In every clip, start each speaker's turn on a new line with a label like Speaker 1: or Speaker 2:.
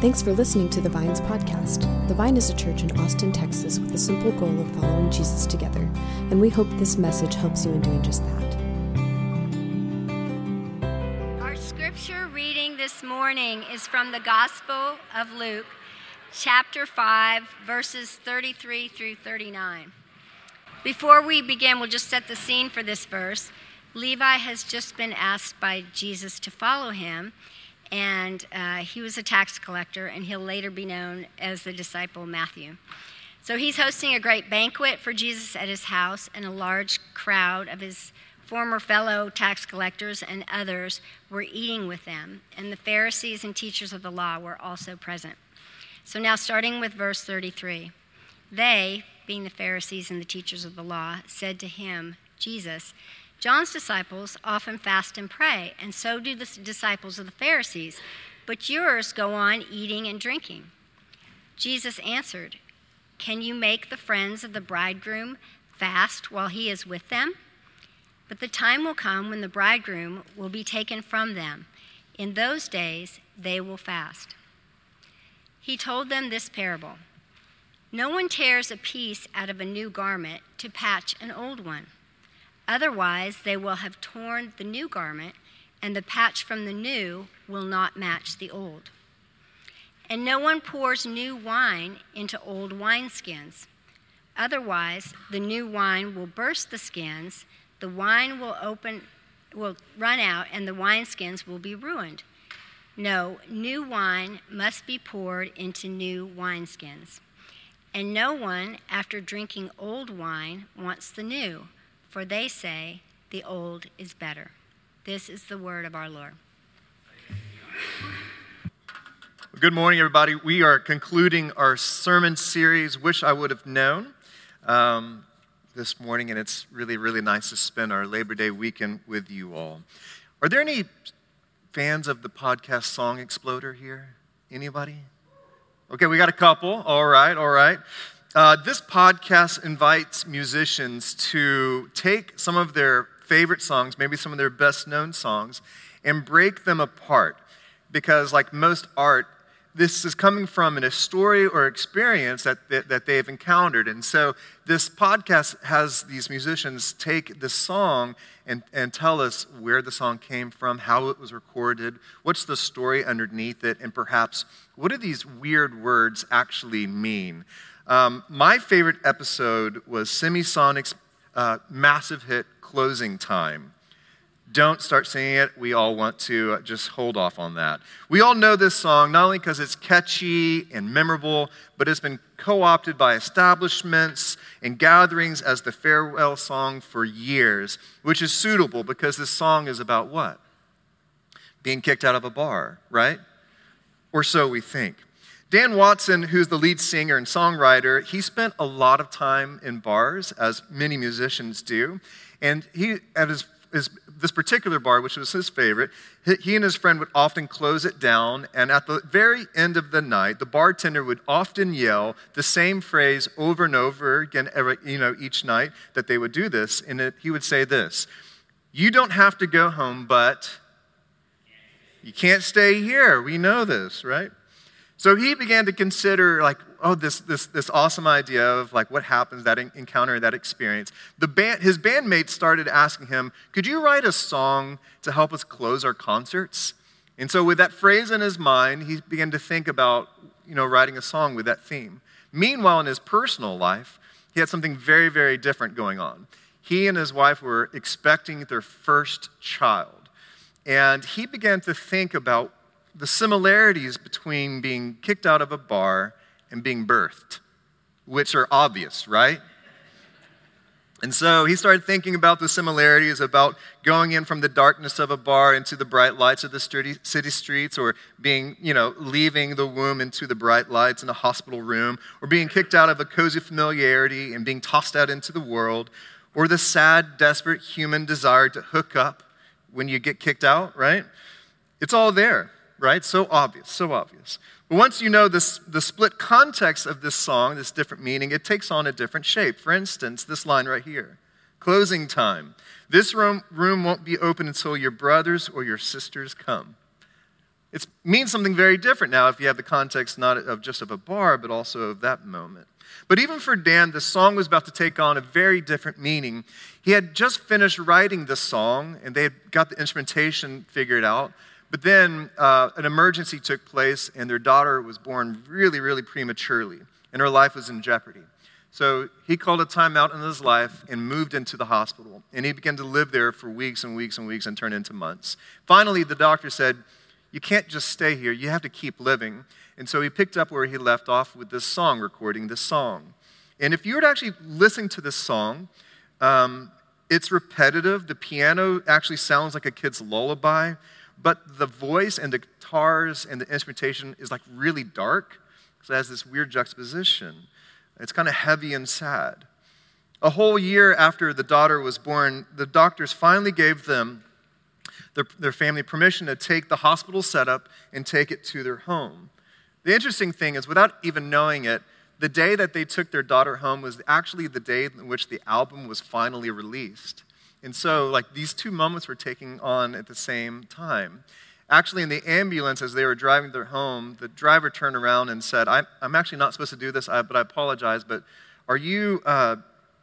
Speaker 1: Thanks for listening to the Vines podcast. The Vine is a church in Austin, Texas, with the simple goal of following Jesus together, and we hope this message helps you in doing just that.
Speaker 2: Our scripture reading this morning is from the Gospel of Luke, chapter 5, verses 33 through 39. Before we begin, we'll just set the scene for this verse. Levi has just been asked by Jesus to follow him and uh, he was a tax collector, and he'll later be known as the disciple Matthew. So he's hosting a great banquet for Jesus at his house, and a large crowd of his former fellow tax collectors and others were eating with them, and the Pharisees and teachers of the law were also present. So now, starting with verse 33, they, being the Pharisees and the teachers of the law, said to him, Jesus, John's disciples often fast and pray, and so do the disciples of the Pharisees, but yours go on eating and drinking. Jesus answered, Can you make the friends of the bridegroom fast while he is with them? But the time will come when the bridegroom will be taken from them. In those days, they will fast. He told them this parable No one tears a piece out of a new garment to patch an old one. Otherwise, they will have torn the new garment, and the patch from the new will not match the old. And no one pours new wine into old wineskins. Otherwise, the new wine will burst the skins, the wine will open will run out and the wineskins will be ruined. No, new wine must be poured into new wineskins. And no one, after drinking old wine, wants the new for they say, the old is better. This is the word of our Lord.
Speaker 3: Good morning, everybody. We are concluding our sermon series, Wish I Would Have Known, um, this morning, and it's really, really nice to spend our Labor Day weekend with you all. Are there any fans of the podcast Song Exploder here? Anybody? Okay, we got a couple. All right, all right. Uh, this podcast invites musicians to take some of their favorite songs, maybe some of their best known songs, and break them apart. Because, like most art, this is coming from a story or experience that, that, that, they've encountered. And so, this podcast has these musicians take the song and, and tell us where the song came from, how it was recorded, what's the story underneath it, and perhaps what do these weird words actually mean. Um, my favorite episode was Semisonic's uh, massive hit, Closing Time. Don't start singing it. We all want to. Uh, just hold off on that. We all know this song, not only because it's catchy and memorable, but it's been co opted by establishments and gatherings as the farewell song for years, which is suitable because this song is about what? Being kicked out of a bar, right? Or so we think. Dan Watson, who's the lead singer and songwriter, he spent a lot of time in bars, as many musicians do. And he, at his, his, this particular bar, which was his favorite, he and his friend would often close it down. And at the very end of the night, the bartender would often yell the same phrase over and over again, every, you know, each night that they would do this. And it, he would say this You don't have to go home, but you can't stay here. We know this, right? So he began to consider, like, oh, this, this, this awesome idea of like what happens, that encounter, that experience. The band, his bandmates started asking him, could you write a song to help us close our concerts? And so with that phrase in his mind, he began to think about, you know, writing a song with that theme. Meanwhile, in his personal life, he had something very, very different going on. He and his wife were expecting their first child. And he began to think about the similarities between being kicked out of a bar and being birthed, which are obvious, right? And so he started thinking about the similarities about going in from the darkness of a bar into the bright lights of the city streets, or being, you know, leaving the womb into the bright lights in a hospital room, or being kicked out of a cozy familiarity and being tossed out into the world, or the sad, desperate human desire to hook up when you get kicked out, right? It's all there right? So obvious, so obvious. But once you know this, the split context of this song, this different meaning, it takes on a different shape. For instance, this line right here closing time. This room, room won't be open until your brothers or your sisters come. It means something very different now if you have the context not of just of a bar, but also of that moment. But even for Dan, the song was about to take on a very different meaning. He had just finished writing the song, and they had got the instrumentation figured out. But then uh, an emergency took place, and their daughter was born really, really prematurely, and her life was in jeopardy. So he called a timeout in his life and moved into the hospital. And he began to live there for weeks and weeks and weeks and turn into months. Finally, the doctor said, You can't just stay here, you have to keep living. And so he picked up where he left off with this song, recording this song. And if you were to actually listen to this song, um, it's repetitive. The piano actually sounds like a kid's lullaby, but the voice and the guitars and the instrumentation is like really dark. So it has this weird juxtaposition. It's kind of heavy and sad. A whole year after the daughter was born, the doctors finally gave them, their, their family, permission to take the hospital setup and take it to their home. The interesting thing is, without even knowing it, the day that they took their daughter home was actually the day in which the album was finally released. And so, like, these two moments were taking on at the same time. Actually, in the ambulance, as they were driving their home, the driver turned around and said, I'm actually not supposed to do this, but I apologize, but are you, uh,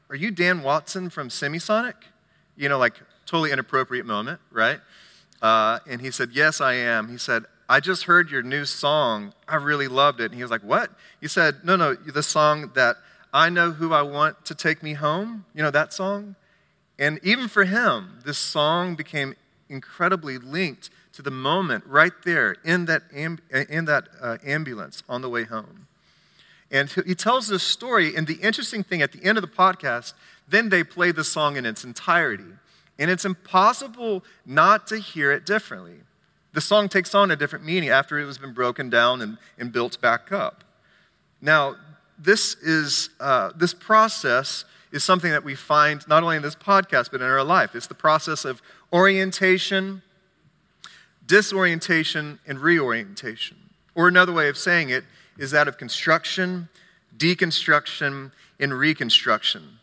Speaker 3: are you Dan Watson from Semisonic? You know, like, totally inappropriate moment, right? Uh, and he said, Yes, I am. He said, I just heard your new song. I really loved it. And he was like, What? He said, No, no, the song that I know who I want to take me home. You know that song? And even for him, this song became incredibly linked to the moment right there in that, in that uh, ambulance on the way home. And he tells this story. And the interesting thing at the end of the podcast, then they play the song in its entirety. And it's impossible not to hear it differently. The song takes on a different meaning after it has been broken down and, and built back up. Now, this is uh, this process is something that we find not only in this podcast but in our life. It's the process of orientation, disorientation, and reorientation. Or another way of saying it is that of construction, deconstruction, and reconstruction.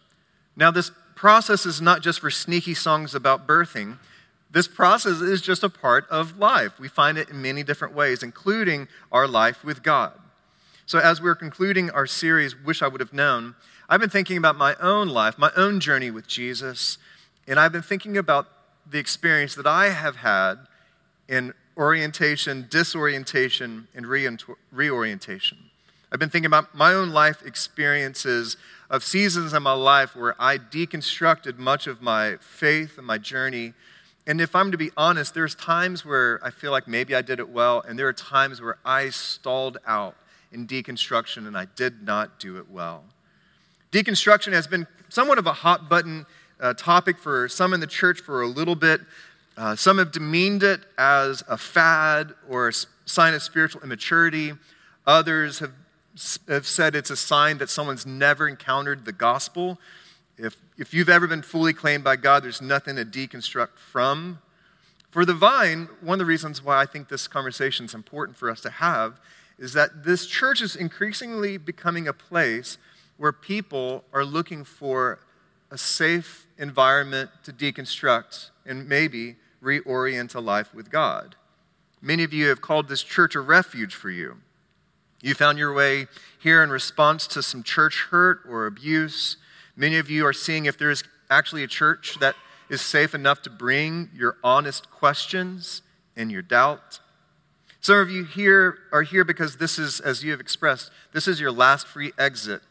Speaker 3: Now, this process is not just for sneaky songs about birthing. This process is just a part of life. We find it in many different ways, including our life with God. So, as we're concluding our series, Wish I Would Have Known, I've been thinking about my own life, my own journey with Jesus, and I've been thinking about the experience that I have had in orientation, disorientation, and reorientation. I've been thinking about my own life experiences of seasons in my life where I deconstructed much of my faith and my journey and if I'm to be honest, there's times where I feel like maybe I did it well, and there are times where I stalled out in deconstruction and I did not do it well. Deconstruction has been somewhat of a hot button uh, topic for some in the church for a little bit. Uh, some have demeaned it as a fad or a sign of spiritual immaturity. Others have, have said it's a sign that someone's never encountered the gospel if, if you've ever been fully claimed by God, there's nothing to deconstruct from. For the vine, one of the reasons why I think this conversation is important for us to have is that this church is increasingly becoming a place where people are looking for a safe environment to deconstruct and maybe reorient a life with God. Many of you have called this church a refuge for you. You found your way here in response to some church hurt or abuse. Many of you are seeing if there's actually a church that is safe enough to bring your honest questions and your doubt. Some of you here are here because this is, as you have expressed, this is your last free exit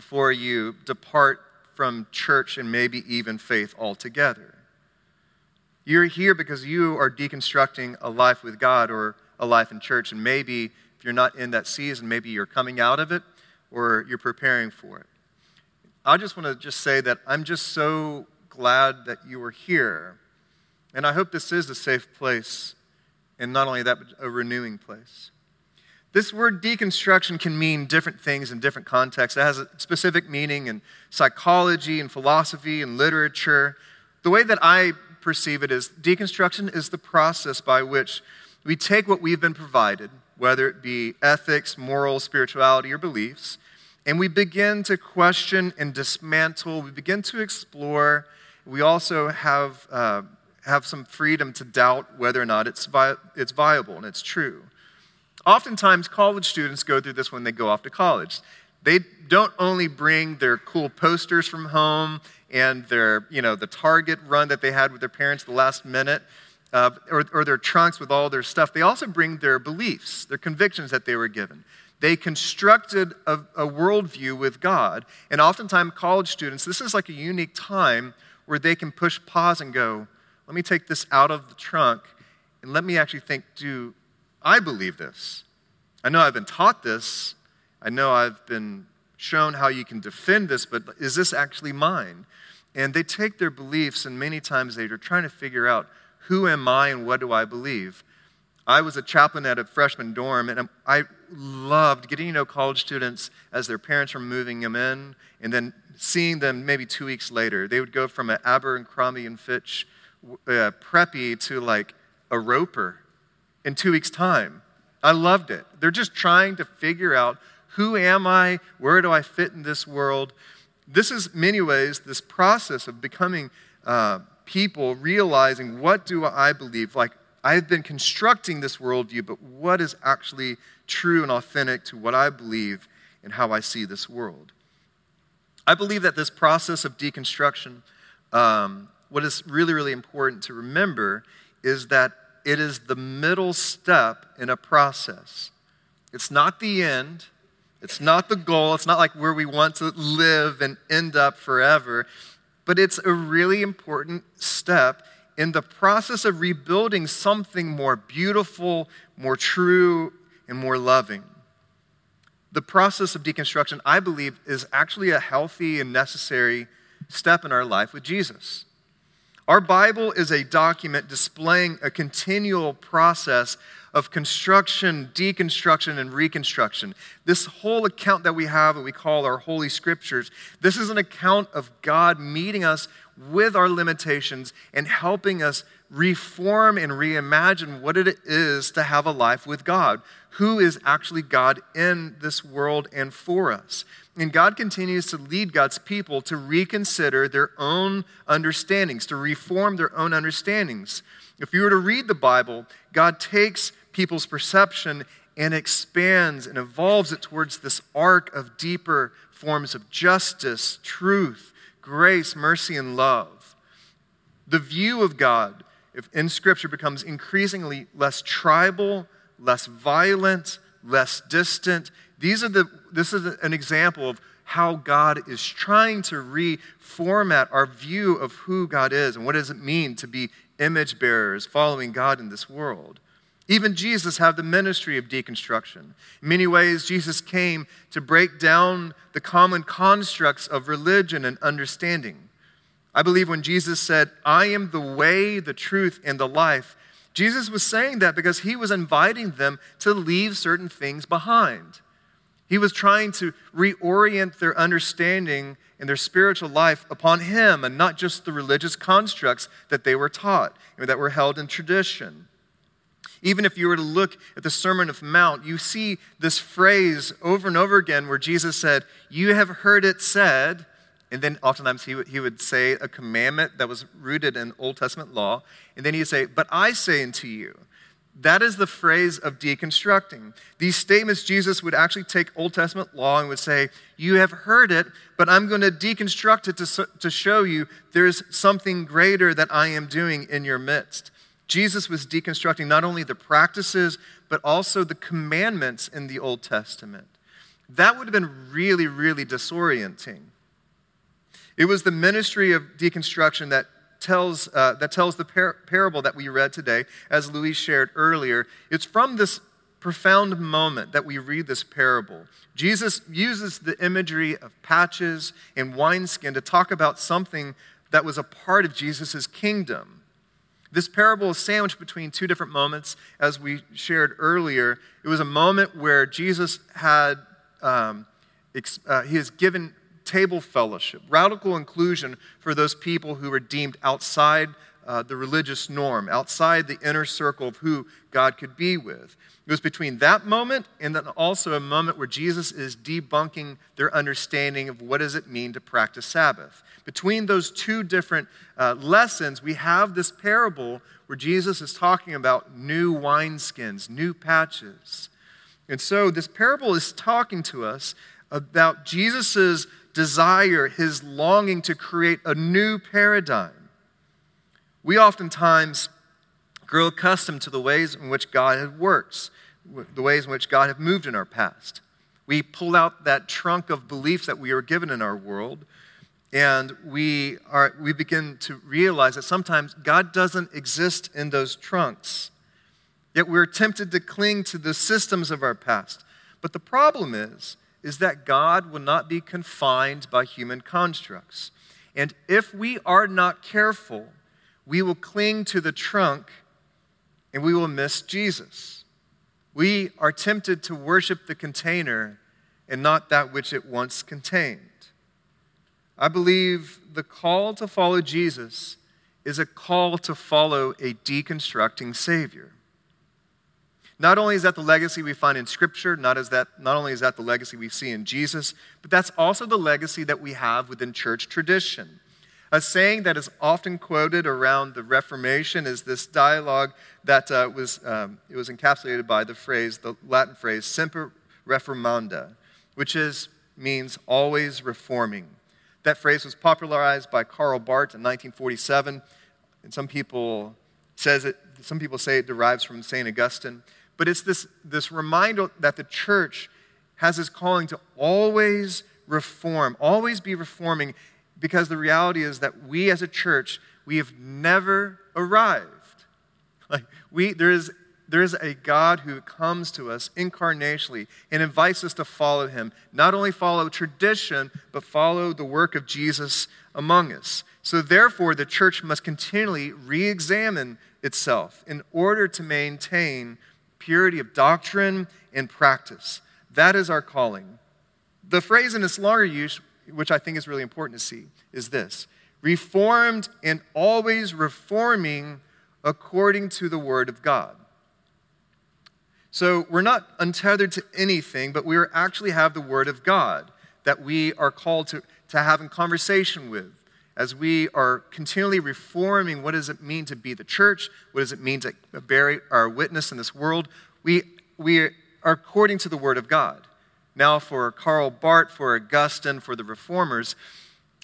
Speaker 3: before you depart from church and maybe even faith altogether. You're here because you are deconstructing a life with God or a life in church, and maybe if you're not in that season, maybe you're coming out of it or you're preparing for it. I just want to just say that I'm just so glad that you are here. And I hope this is a safe place. And not only that, but a renewing place. This word deconstruction can mean different things in different contexts. It has a specific meaning in psychology and philosophy and literature. The way that I perceive it is deconstruction is the process by which we take what we've been provided, whether it be ethics, morals, spirituality, or beliefs, and we begin to question and dismantle, we begin to explore. We also have, uh, have some freedom to doubt whether or not it's, vi- it's viable and it's true. Oftentimes, college students go through this when they go off to college. They don't only bring their cool posters from home and their, you know, the Target run that they had with their parents the last minute, uh, or, or their trunks with all their stuff. They also bring their beliefs, their convictions that they were given. They constructed a, a worldview with God. And oftentimes, college students, this is like a unique time where they can push pause and go, let me take this out of the trunk and let me actually think, do I believe this? I know I've been taught this. I know I've been shown how you can defend this, but is this actually mine? And they take their beliefs, and many times they are trying to figure out who am I and what do I believe? I was a chaplain at a freshman dorm, and I loved getting to know college students as their parents were moving them in, and then seeing them maybe two weeks later. They would go from an Abercrombie and Fitch uh, preppy to like a roper in two weeks' time. I loved it. They're just trying to figure out who am I? Where do I fit in this world? This is, many ways, this process of becoming uh, people, realizing what do I believe? Like, I've been constructing this worldview, but what is actually true and authentic to what I believe and how I see this world? I believe that this process of deconstruction, um, what is really, really important to remember is that it is the middle step in a process. It's not the end, it's not the goal, it's not like where we want to live and end up forever, but it's a really important step in the process of rebuilding something more beautiful, more true, and more loving. The process of deconstruction, I believe, is actually a healthy and necessary step in our life with Jesus. Our Bible is a document displaying a continual process of construction, deconstruction, and reconstruction. This whole account that we have, that we call our Holy Scriptures, this is an account of God meeting us with our limitations and helping us reform and reimagine what it is to have a life with God. Who is actually God in this world and for us? And God continues to lead God's people to reconsider their own understandings, to reform their own understandings. If you were to read the Bible, God takes people's perception and expands and evolves it towards this arc of deeper forms of justice, truth, grace, mercy, and love. The view of God in Scripture becomes increasingly less tribal, less violent, less distant. These are the, this is an example of how God is trying to reformat our view of who God is and what does it mean to be image bearers following God in this world. Even Jesus had the ministry of deconstruction. In many ways, Jesus came to break down the common constructs of religion and understanding. I believe when Jesus said, I am the way, the truth, and the life, Jesus was saying that because he was inviting them to leave certain things behind. He was trying to reorient their understanding and their spiritual life upon him and not just the religious constructs that they were taught or that were held in tradition. Even if you were to look at the Sermon of Mount, you see this phrase over and over again where Jesus said, You have heard it said, and then oftentimes he would, he would say a commandment that was rooted in Old Testament law, and then he'd say, But I say unto you. That is the phrase of deconstructing. These statements, Jesus would actually take Old Testament law and would say, You have heard it, but I'm going to deconstruct it to, to show you there's something greater that I am doing in your midst. Jesus was deconstructing not only the practices, but also the commandments in the Old Testament. That would have been really, really disorienting. It was the ministry of deconstruction that tells, uh, that tells the par- parable that we read today, as Louise shared earlier. It's from this profound moment that we read this parable. Jesus uses the imagery of patches and wineskin to talk about something that was a part of Jesus' kingdom. This parable is sandwiched between two different moments, as we shared earlier. It was a moment where Jesus had, um, uh, he has given table fellowship, radical inclusion for those people who were deemed outside uh, the religious norm, outside the inner circle of who God could be with. It was between that moment and then also a moment where Jesus is debunking their understanding of what does it mean to practice Sabbath. Between those two different uh, lessons, we have this parable where Jesus is talking about new wineskins, new patches. And so this parable is talking to us about Jesus' desire, his longing to create a new paradigm. We oftentimes grow accustomed to the ways in which God works, the ways in which God has moved in our past. We pull out that trunk of beliefs that we are given in our world, and we, are, we begin to realize that sometimes God doesn't exist in those trunks. Yet we're tempted to cling to the systems of our past. But the problem is, is that God will not be confined by human constructs. And if we are not careful, we will cling to the trunk and we will miss Jesus. We are tempted to worship the container and not that which it once contained. I believe the call to follow Jesus is a call to follow a deconstructing Savior. Not only is that the legacy we find in Scripture, not, is that, not only is that the legacy we see in Jesus, but that's also the legacy that we have within church tradition. A saying that is often quoted around the Reformation is this dialogue that uh, was, um, it was encapsulated by the phrase, the Latin phrase, semper reformanda, which is, means always reforming. That phrase was popularized by Karl Barth in 1947, and some people, says it, some people say it derives from St. Augustine. But it's this, this reminder that the church has this calling to always reform, always be reforming, because the reality is that we as a church, we have never arrived. Like we, there is there is a God who comes to us incarnationally and invites us to follow him. Not only follow tradition, but follow the work of Jesus among us. So, therefore, the church must continually re examine itself in order to maintain purity of doctrine and practice. That is our calling. The phrase in its longer use, which I think is really important to see, is this reformed and always reforming according to the word of God. So we're not untethered to anything, but we actually have the word of God that we are called to, to have in conversation with as we are continually reforming what does it mean to be the church? What does it mean to bear our witness in this world? We, we are according to the Word of God. Now, for Karl Barth, for Augustine, for the reformers,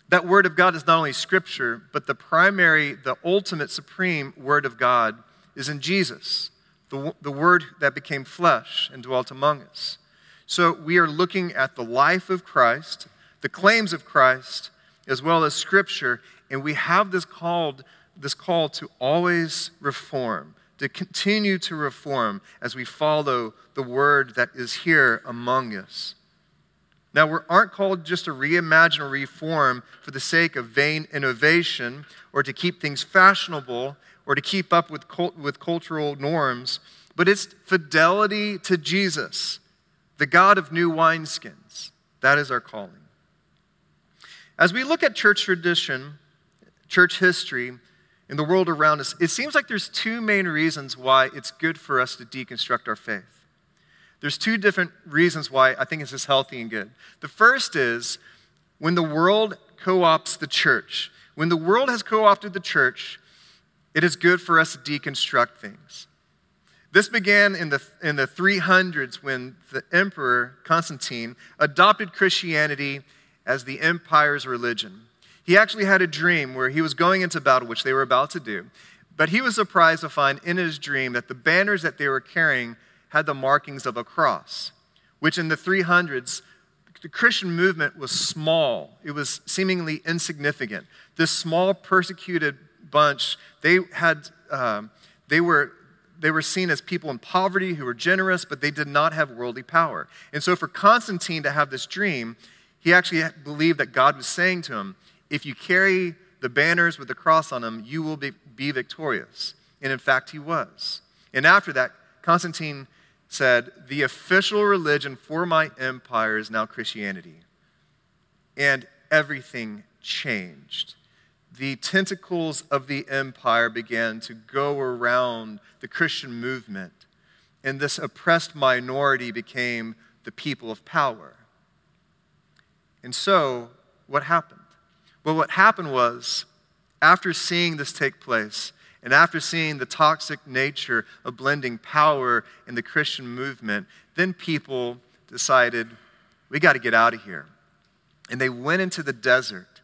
Speaker 3: that Word of God is not only Scripture, but the primary, the ultimate, supreme Word of God is in Jesus, the, the Word that became flesh and dwelt among us. So we are looking at the life of Christ, the claims of Christ, as well as Scripture, and we have this called this call to always reform, to continue to reform as we follow the word that is here among us. Now, we aren't called just to reimagine or reform for the sake of vain innovation or to keep things fashionable or to keep up with, cult- with cultural norms, but it's fidelity to Jesus, the God of new wineskins. That is our calling. As we look at church tradition, church history, in the world around us, it seems like there's two main reasons why it's good for us to deconstruct our faith. There's two different reasons why I think this is healthy and good. The first is when the world co opts the church. When the world has co opted the church, it is good for us to deconstruct things. This began in the, in the 300s when the emperor, Constantine, adopted Christianity as the empire's religion. He actually had a dream where he was going into battle, which they were about to do. But he was surprised to find in his dream that the banners that they were carrying had the markings of a cross, which in the 300s, the Christian movement was small. It was seemingly insignificant. This small, persecuted bunch, they had, um, they were they were seen as people in poverty who were generous, but they did not have worldly power. And so, for Constantine to have this dream, he actually believed that God was saying to him, If you carry the banners with the cross on them, you will be, be victorious. And in fact, he was. And after that, Constantine said, The official religion for my empire is now Christianity. And everything changed. the tentacles of the empire began to go around the Christian movement, and this oppressed minority became the people of power. And so, what happened? Well, what happened was, after seeing this take place, and after seeing the toxic nature of blending power in the Christian movement, then people decided, we got to get out of here. And they went into the desert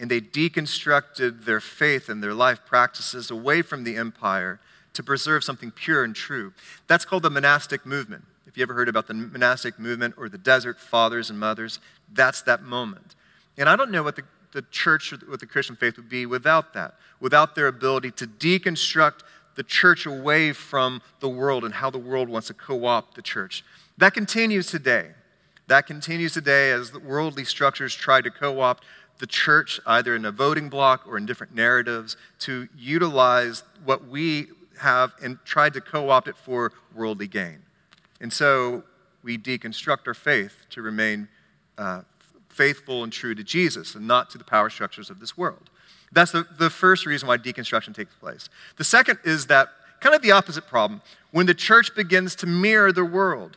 Speaker 3: and they deconstructed their faith and their life practices away from the empire to preserve something pure and true. That's called the monastic movement. If you ever heard about the monastic movement or the desert fathers and mothers, that's that moment. And I don't know what the, the church or what the Christian faith would be without that, without their ability to deconstruct the church away from the world and how the world wants to co opt the church. That continues today. That continues today as the worldly structures try to co opt the church, either in a voting block or in different narratives, to utilize what we have and try to co opt it for worldly gain. And so we deconstruct our faith to remain uh, faithful and true to Jesus and not to the power structures of this world. That's the, the first reason why deconstruction takes place. The second is that kind of the opposite problem when the church begins to mirror the world.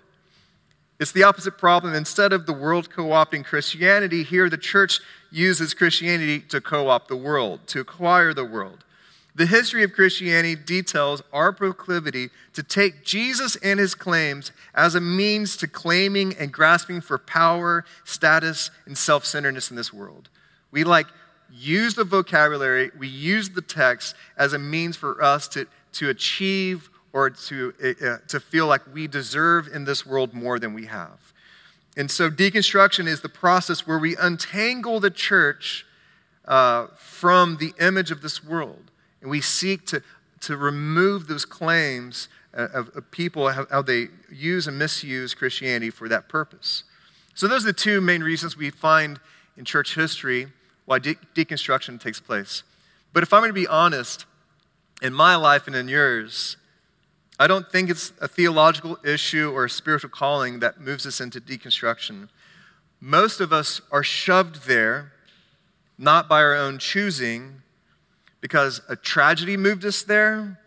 Speaker 3: It's the opposite problem. Instead of the world co opting Christianity, here the church uses Christianity to co opt the world, to acquire the world. The history of Christianity details our proclivity to take Jesus and his claims as a means to claiming and grasping for power, status, and self centeredness in this world. We like use the vocabulary, we use the text as a means for us to, to achieve or to, uh, to feel like we deserve in this world more than we have. And so, deconstruction is the process where we untangle the church uh, from the image of this world. And we seek to, to remove those claims uh, of, of people, how, how they use and misuse Christianity for that purpose. So, those are the two main reasons we find in church history why de- deconstruction takes place. But if I'm going to be honest, in my life and in yours, I don't think it's a theological issue or a spiritual calling that moves us into deconstruction. Most of us are shoved there, not by our own choosing, because a tragedy moved us there.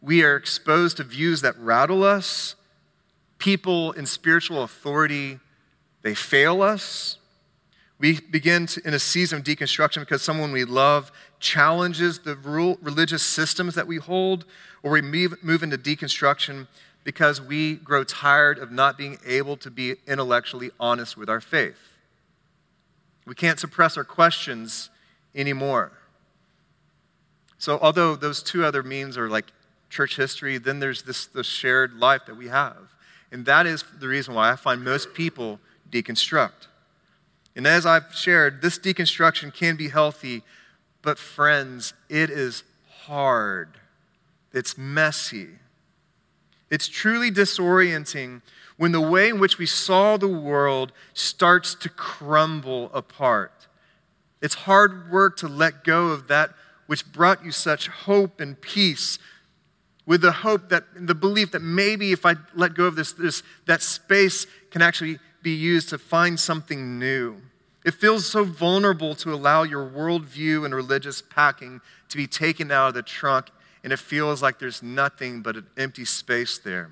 Speaker 3: We are exposed to views that rattle us. People in spiritual authority, they fail us. We begin to, in a season of deconstruction because someone we love challenges the rule, religious systems that we hold, or we move, move into deconstruction because we grow tired of not being able to be intellectually honest with our faith. We can't suppress our questions anymore. So, although those two other means are like church history, then there's this, this shared life that we have. And that is the reason why I find most people deconstruct. And as I've shared, this deconstruction can be healthy but, friends, it is hard, it's messy. It's truly disorienting when the way in which we saw the world starts to crumble apart. It's hard work to let go of that which brought you such hope and peace with the hope that the belief that maybe if I let go of this, this that space can actually be used to find something new. It feels so vulnerable to allow your worldview and religious packing to be taken out of the trunk, and it feels like there's nothing but an empty space there.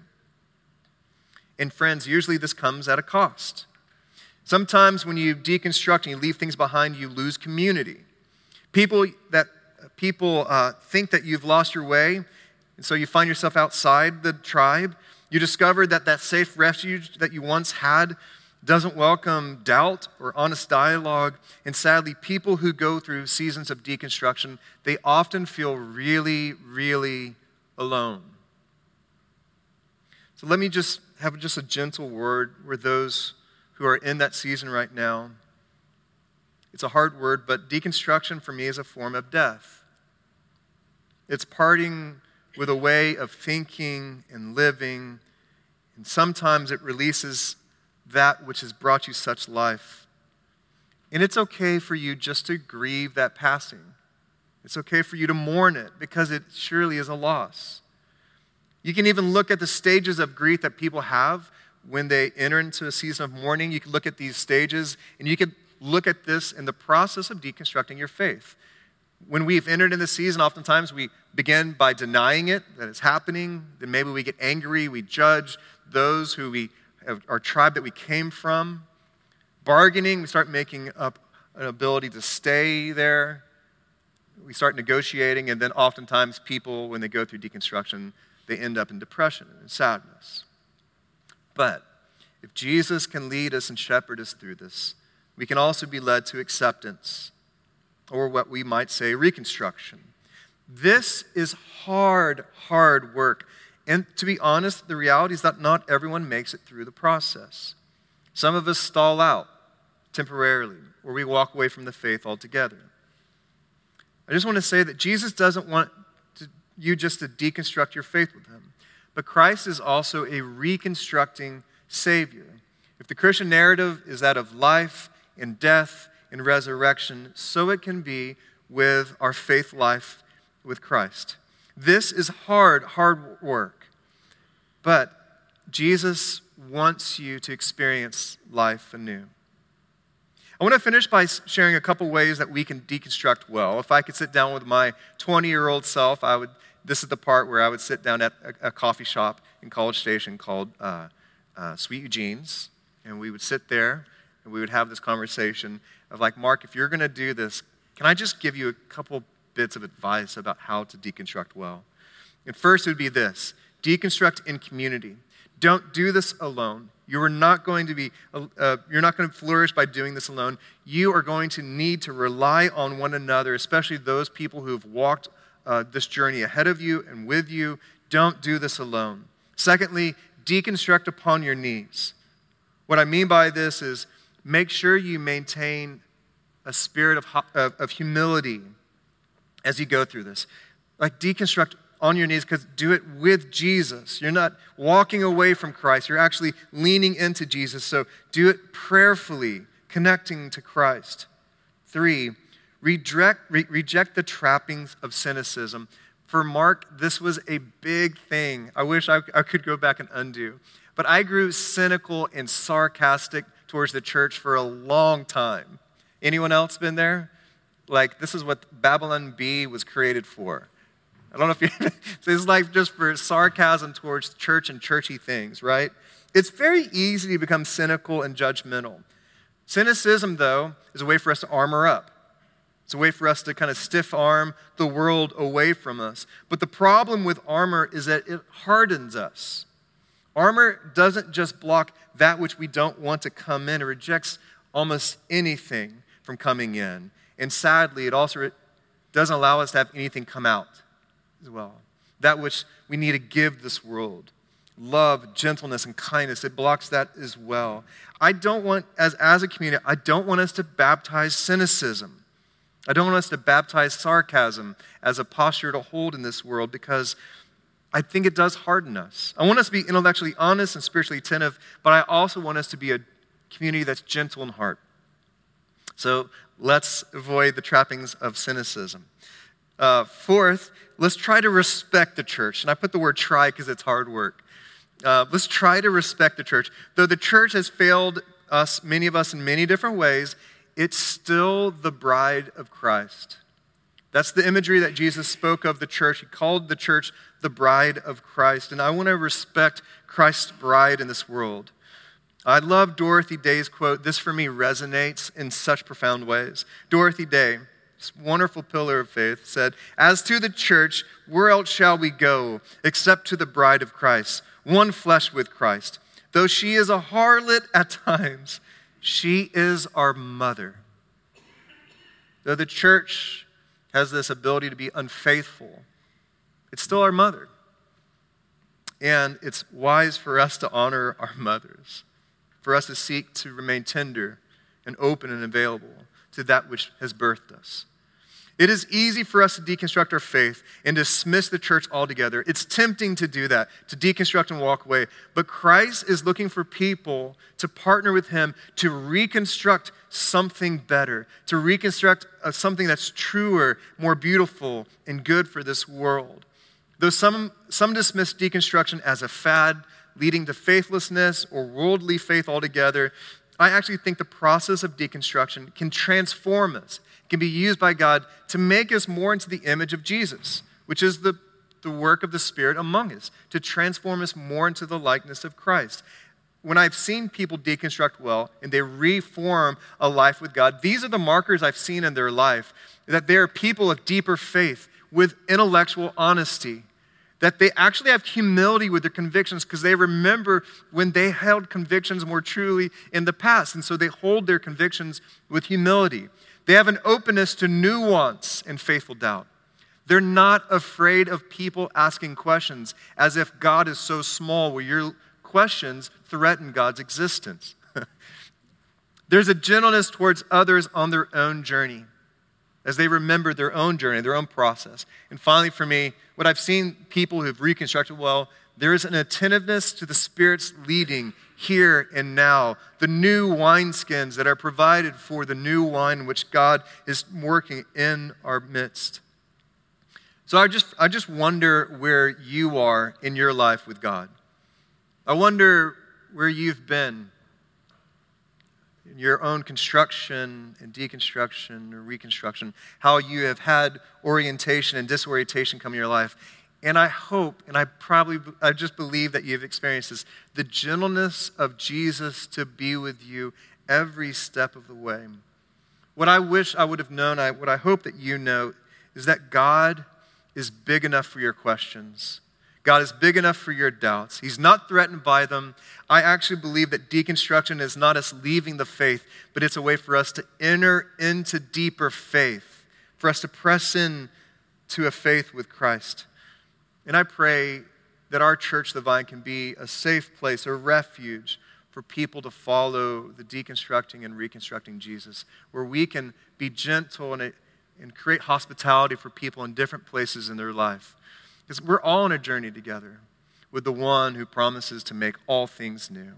Speaker 3: And friends, usually this comes at a cost. Sometimes when you deconstruct and you leave things behind, you lose community. People that people uh, think that you've lost your way, and so you find yourself outside the tribe. You discover that that safe refuge that you once had doesn't welcome doubt or honest dialogue. And sadly, people who go through seasons of deconstruction, they often feel really, really alone. So let me just have just a gentle word with those who are in that season right now. It's a hard word, but deconstruction for me is a form of death. It's parting with a way of thinking and living, and sometimes it releases that which has brought you such life. And it's okay for you just to grieve that passing. It's okay for you to mourn it because it surely is a loss. You can even look at the stages of grief that people have when they enter into a season of mourning. You can look at these stages and you can look at this in the process of deconstructing your faith. When we've entered in the season, oftentimes we begin by denying it, that it's happening. Then maybe we get angry, we judge those who we, our tribe that we came from. Bargaining, we start making up an ability to stay there. We start negotiating, and then oftentimes people, when they go through deconstruction, they end up in depression and sadness. But if Jesus can lead us and shepherd us through this, we can also be led to acceptance, or what we might say, reconstruction. This is hard, hard work. And to be honest, the reality is that not everyone makes it through the process. Some of us stall out temporarily, or we walk away from the faith altogether. I just want to say that Jesus doesn't want to, you just to deconstruct your faith with him, but Christ is also a reconstructing Savior. If the Christian narrative is that of life and death and resurrection, so it can be with our faith life with Christ. This is hard, hard work, but Jesus wants you to experience life anew. I want to finish by sharing a couple ways that we can deconstruct well. If I could sit down with my 20 year old self, I would, this is the part where I would sit down at a, a coffee shop in College Station called uh, uh, Sweet Eugene's, and we would sit there and we would have this conversation of like, Mark, if you're going to do this, can I just give you a couple bits of advice about how to deconstruct well? And first, it would be this deconstruct in community. Don't do this alone. You are not going to be, uh, you're not going to flourish by doing this alone. You are going to need to rely on one another, especially those people who have walked uh, this journey ahead of you and with you. Don't do this alone. Secondly, deconstruct upon your knees. What I mean by this is make sure you maintain a spirit of, of, of humility as you go through this. Like deconstruct on your knees because do it with Jesus. You're not walking away from Christ, you're actually leaning into Jesus. So do it prayerfully, connecting to Christ. Three, reject, re- reject the trappings of cynicism. For Mark, this was a big thing. I wish I, I could go back and undo. But I grew cynical and sarcastic towards the church for a long time. Anyone else been there? Like, this is what Babylon Bee was created for. I don't know if you, this is like just for sarcasm towards church and churchy things, right? It's very easy to become cynical and judgmental. Cynicism, though, is a way for us to armor up. It's a way for us to kind of stiff arm the world away from us. But the problem with armor is that it hardens us. Armor doesn't just block that which we don't want to come in, it rejects almost anything from coming in. And sadly, it also doesn't allow us to have anything come out as well. That which we need to give this world love, gentleness, and kindness. It blocks that as well. I don't want, as, as a community, I don't want us to baptize cynicism. I don't want us to baptize sarcasm as a posture to hold in this world because I think it does harden us. I want us to be intellectually honest and spiritually attentive, but I also want us to be a community that's gentle in heart. So let's avoid the trappings of cynicism. Uh, fourth, let's try to respect the church. And I put the word try because it's hard work. Uh, let's try to respect the church. Though the church has failed us, many of us, in many different ways, it's still the bride of Christ. That's the imagery that Jesus spoke of the church. He called the church the bride of Christ. And I want to respect Christ's bride in this world. I love Dorothy Day's quote. This for me resonates in such profound ways. Dorothy Day, this wonderful pillar of faith, said, As to the church, where else shall we go except to the bride of Christ, one flesh with Christ? Though she is a harlot at times, she is our mother. Though the church has this ability to be unfaithful, it's still our mother. And it's wise for us to honor our mothers, for us to seek to remain tender and open and available to that which has birthed us. It is easy for us to deconstruct our faith and dismiss the church altogether. It's tempting to do that, to deconstruct and walk away. But Christ is looking for people to partner with Him to reconstruct something better, to reconstruct uh, something that's truer, more beautiful, and good for this world. Though some, some dismiss deconstruction as a fad leading to faithlessness or worldly faith altogether, I actually think the process of deconstruction can transform us, can be used by God to make us more into the image of Jesus, which is the, the work of the Spirit among us, to transform us more into the likeness of Christ. When I've seen people deconstruct well and they reform a life with God, these are the markers I've seen in their life that they are people of deeper faith with intellectual honesty that they actually have humility with their convictions because they remember when they held convictions more truly in the past. And so they hold their convictions with humility. They have an openness to nuance and faithful doubt. They're not afraid of people asking questions as if God is so small where your questions threaten God's existence. There's a gentleness towards others on their own journey as they remember their own journey, their own process. And finally, for me, what I've seen people who've reconstructed well, there is an attentiveness to the Spirit's leading here and now, the new wineskins that are provided for the new wine which God is working in our midst. So I just, I just wonder where you are in your life with God. I wonder where you've been your own construction and deconstruction or reconstruction, how you have had orientation and disorientation come in your life. And I hope, and I probably, I just believe that you've experienced this the gentleness of Jesus to be with you every step of the way. What I wish I would have known, I, what I hope that you know, is that God is big enough for your questions. God is big enough for your doubts. He's not threatened by them. I actually believe that deconstruction is not us leaving the faith, but it's a way for us to enter into deeper faith, for us to press in to a faith with Christ. And I pray that our church, the Vine, can be a safe place, a refuge for people to follow the deconstructing and reconstructing Jesus, where we can be gentle and, and create hospitality for people in different places in their life. Because we're all on a journey together with the one who promises to make all things new.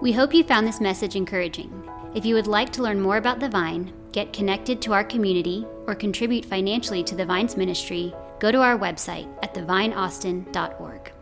Speaker 4: We hope you found this message encouraging. If you would like to learn more about the Vine, get connected to our community, or contribute financially to the Vine's ministry, go to our website at thevineaustin.org.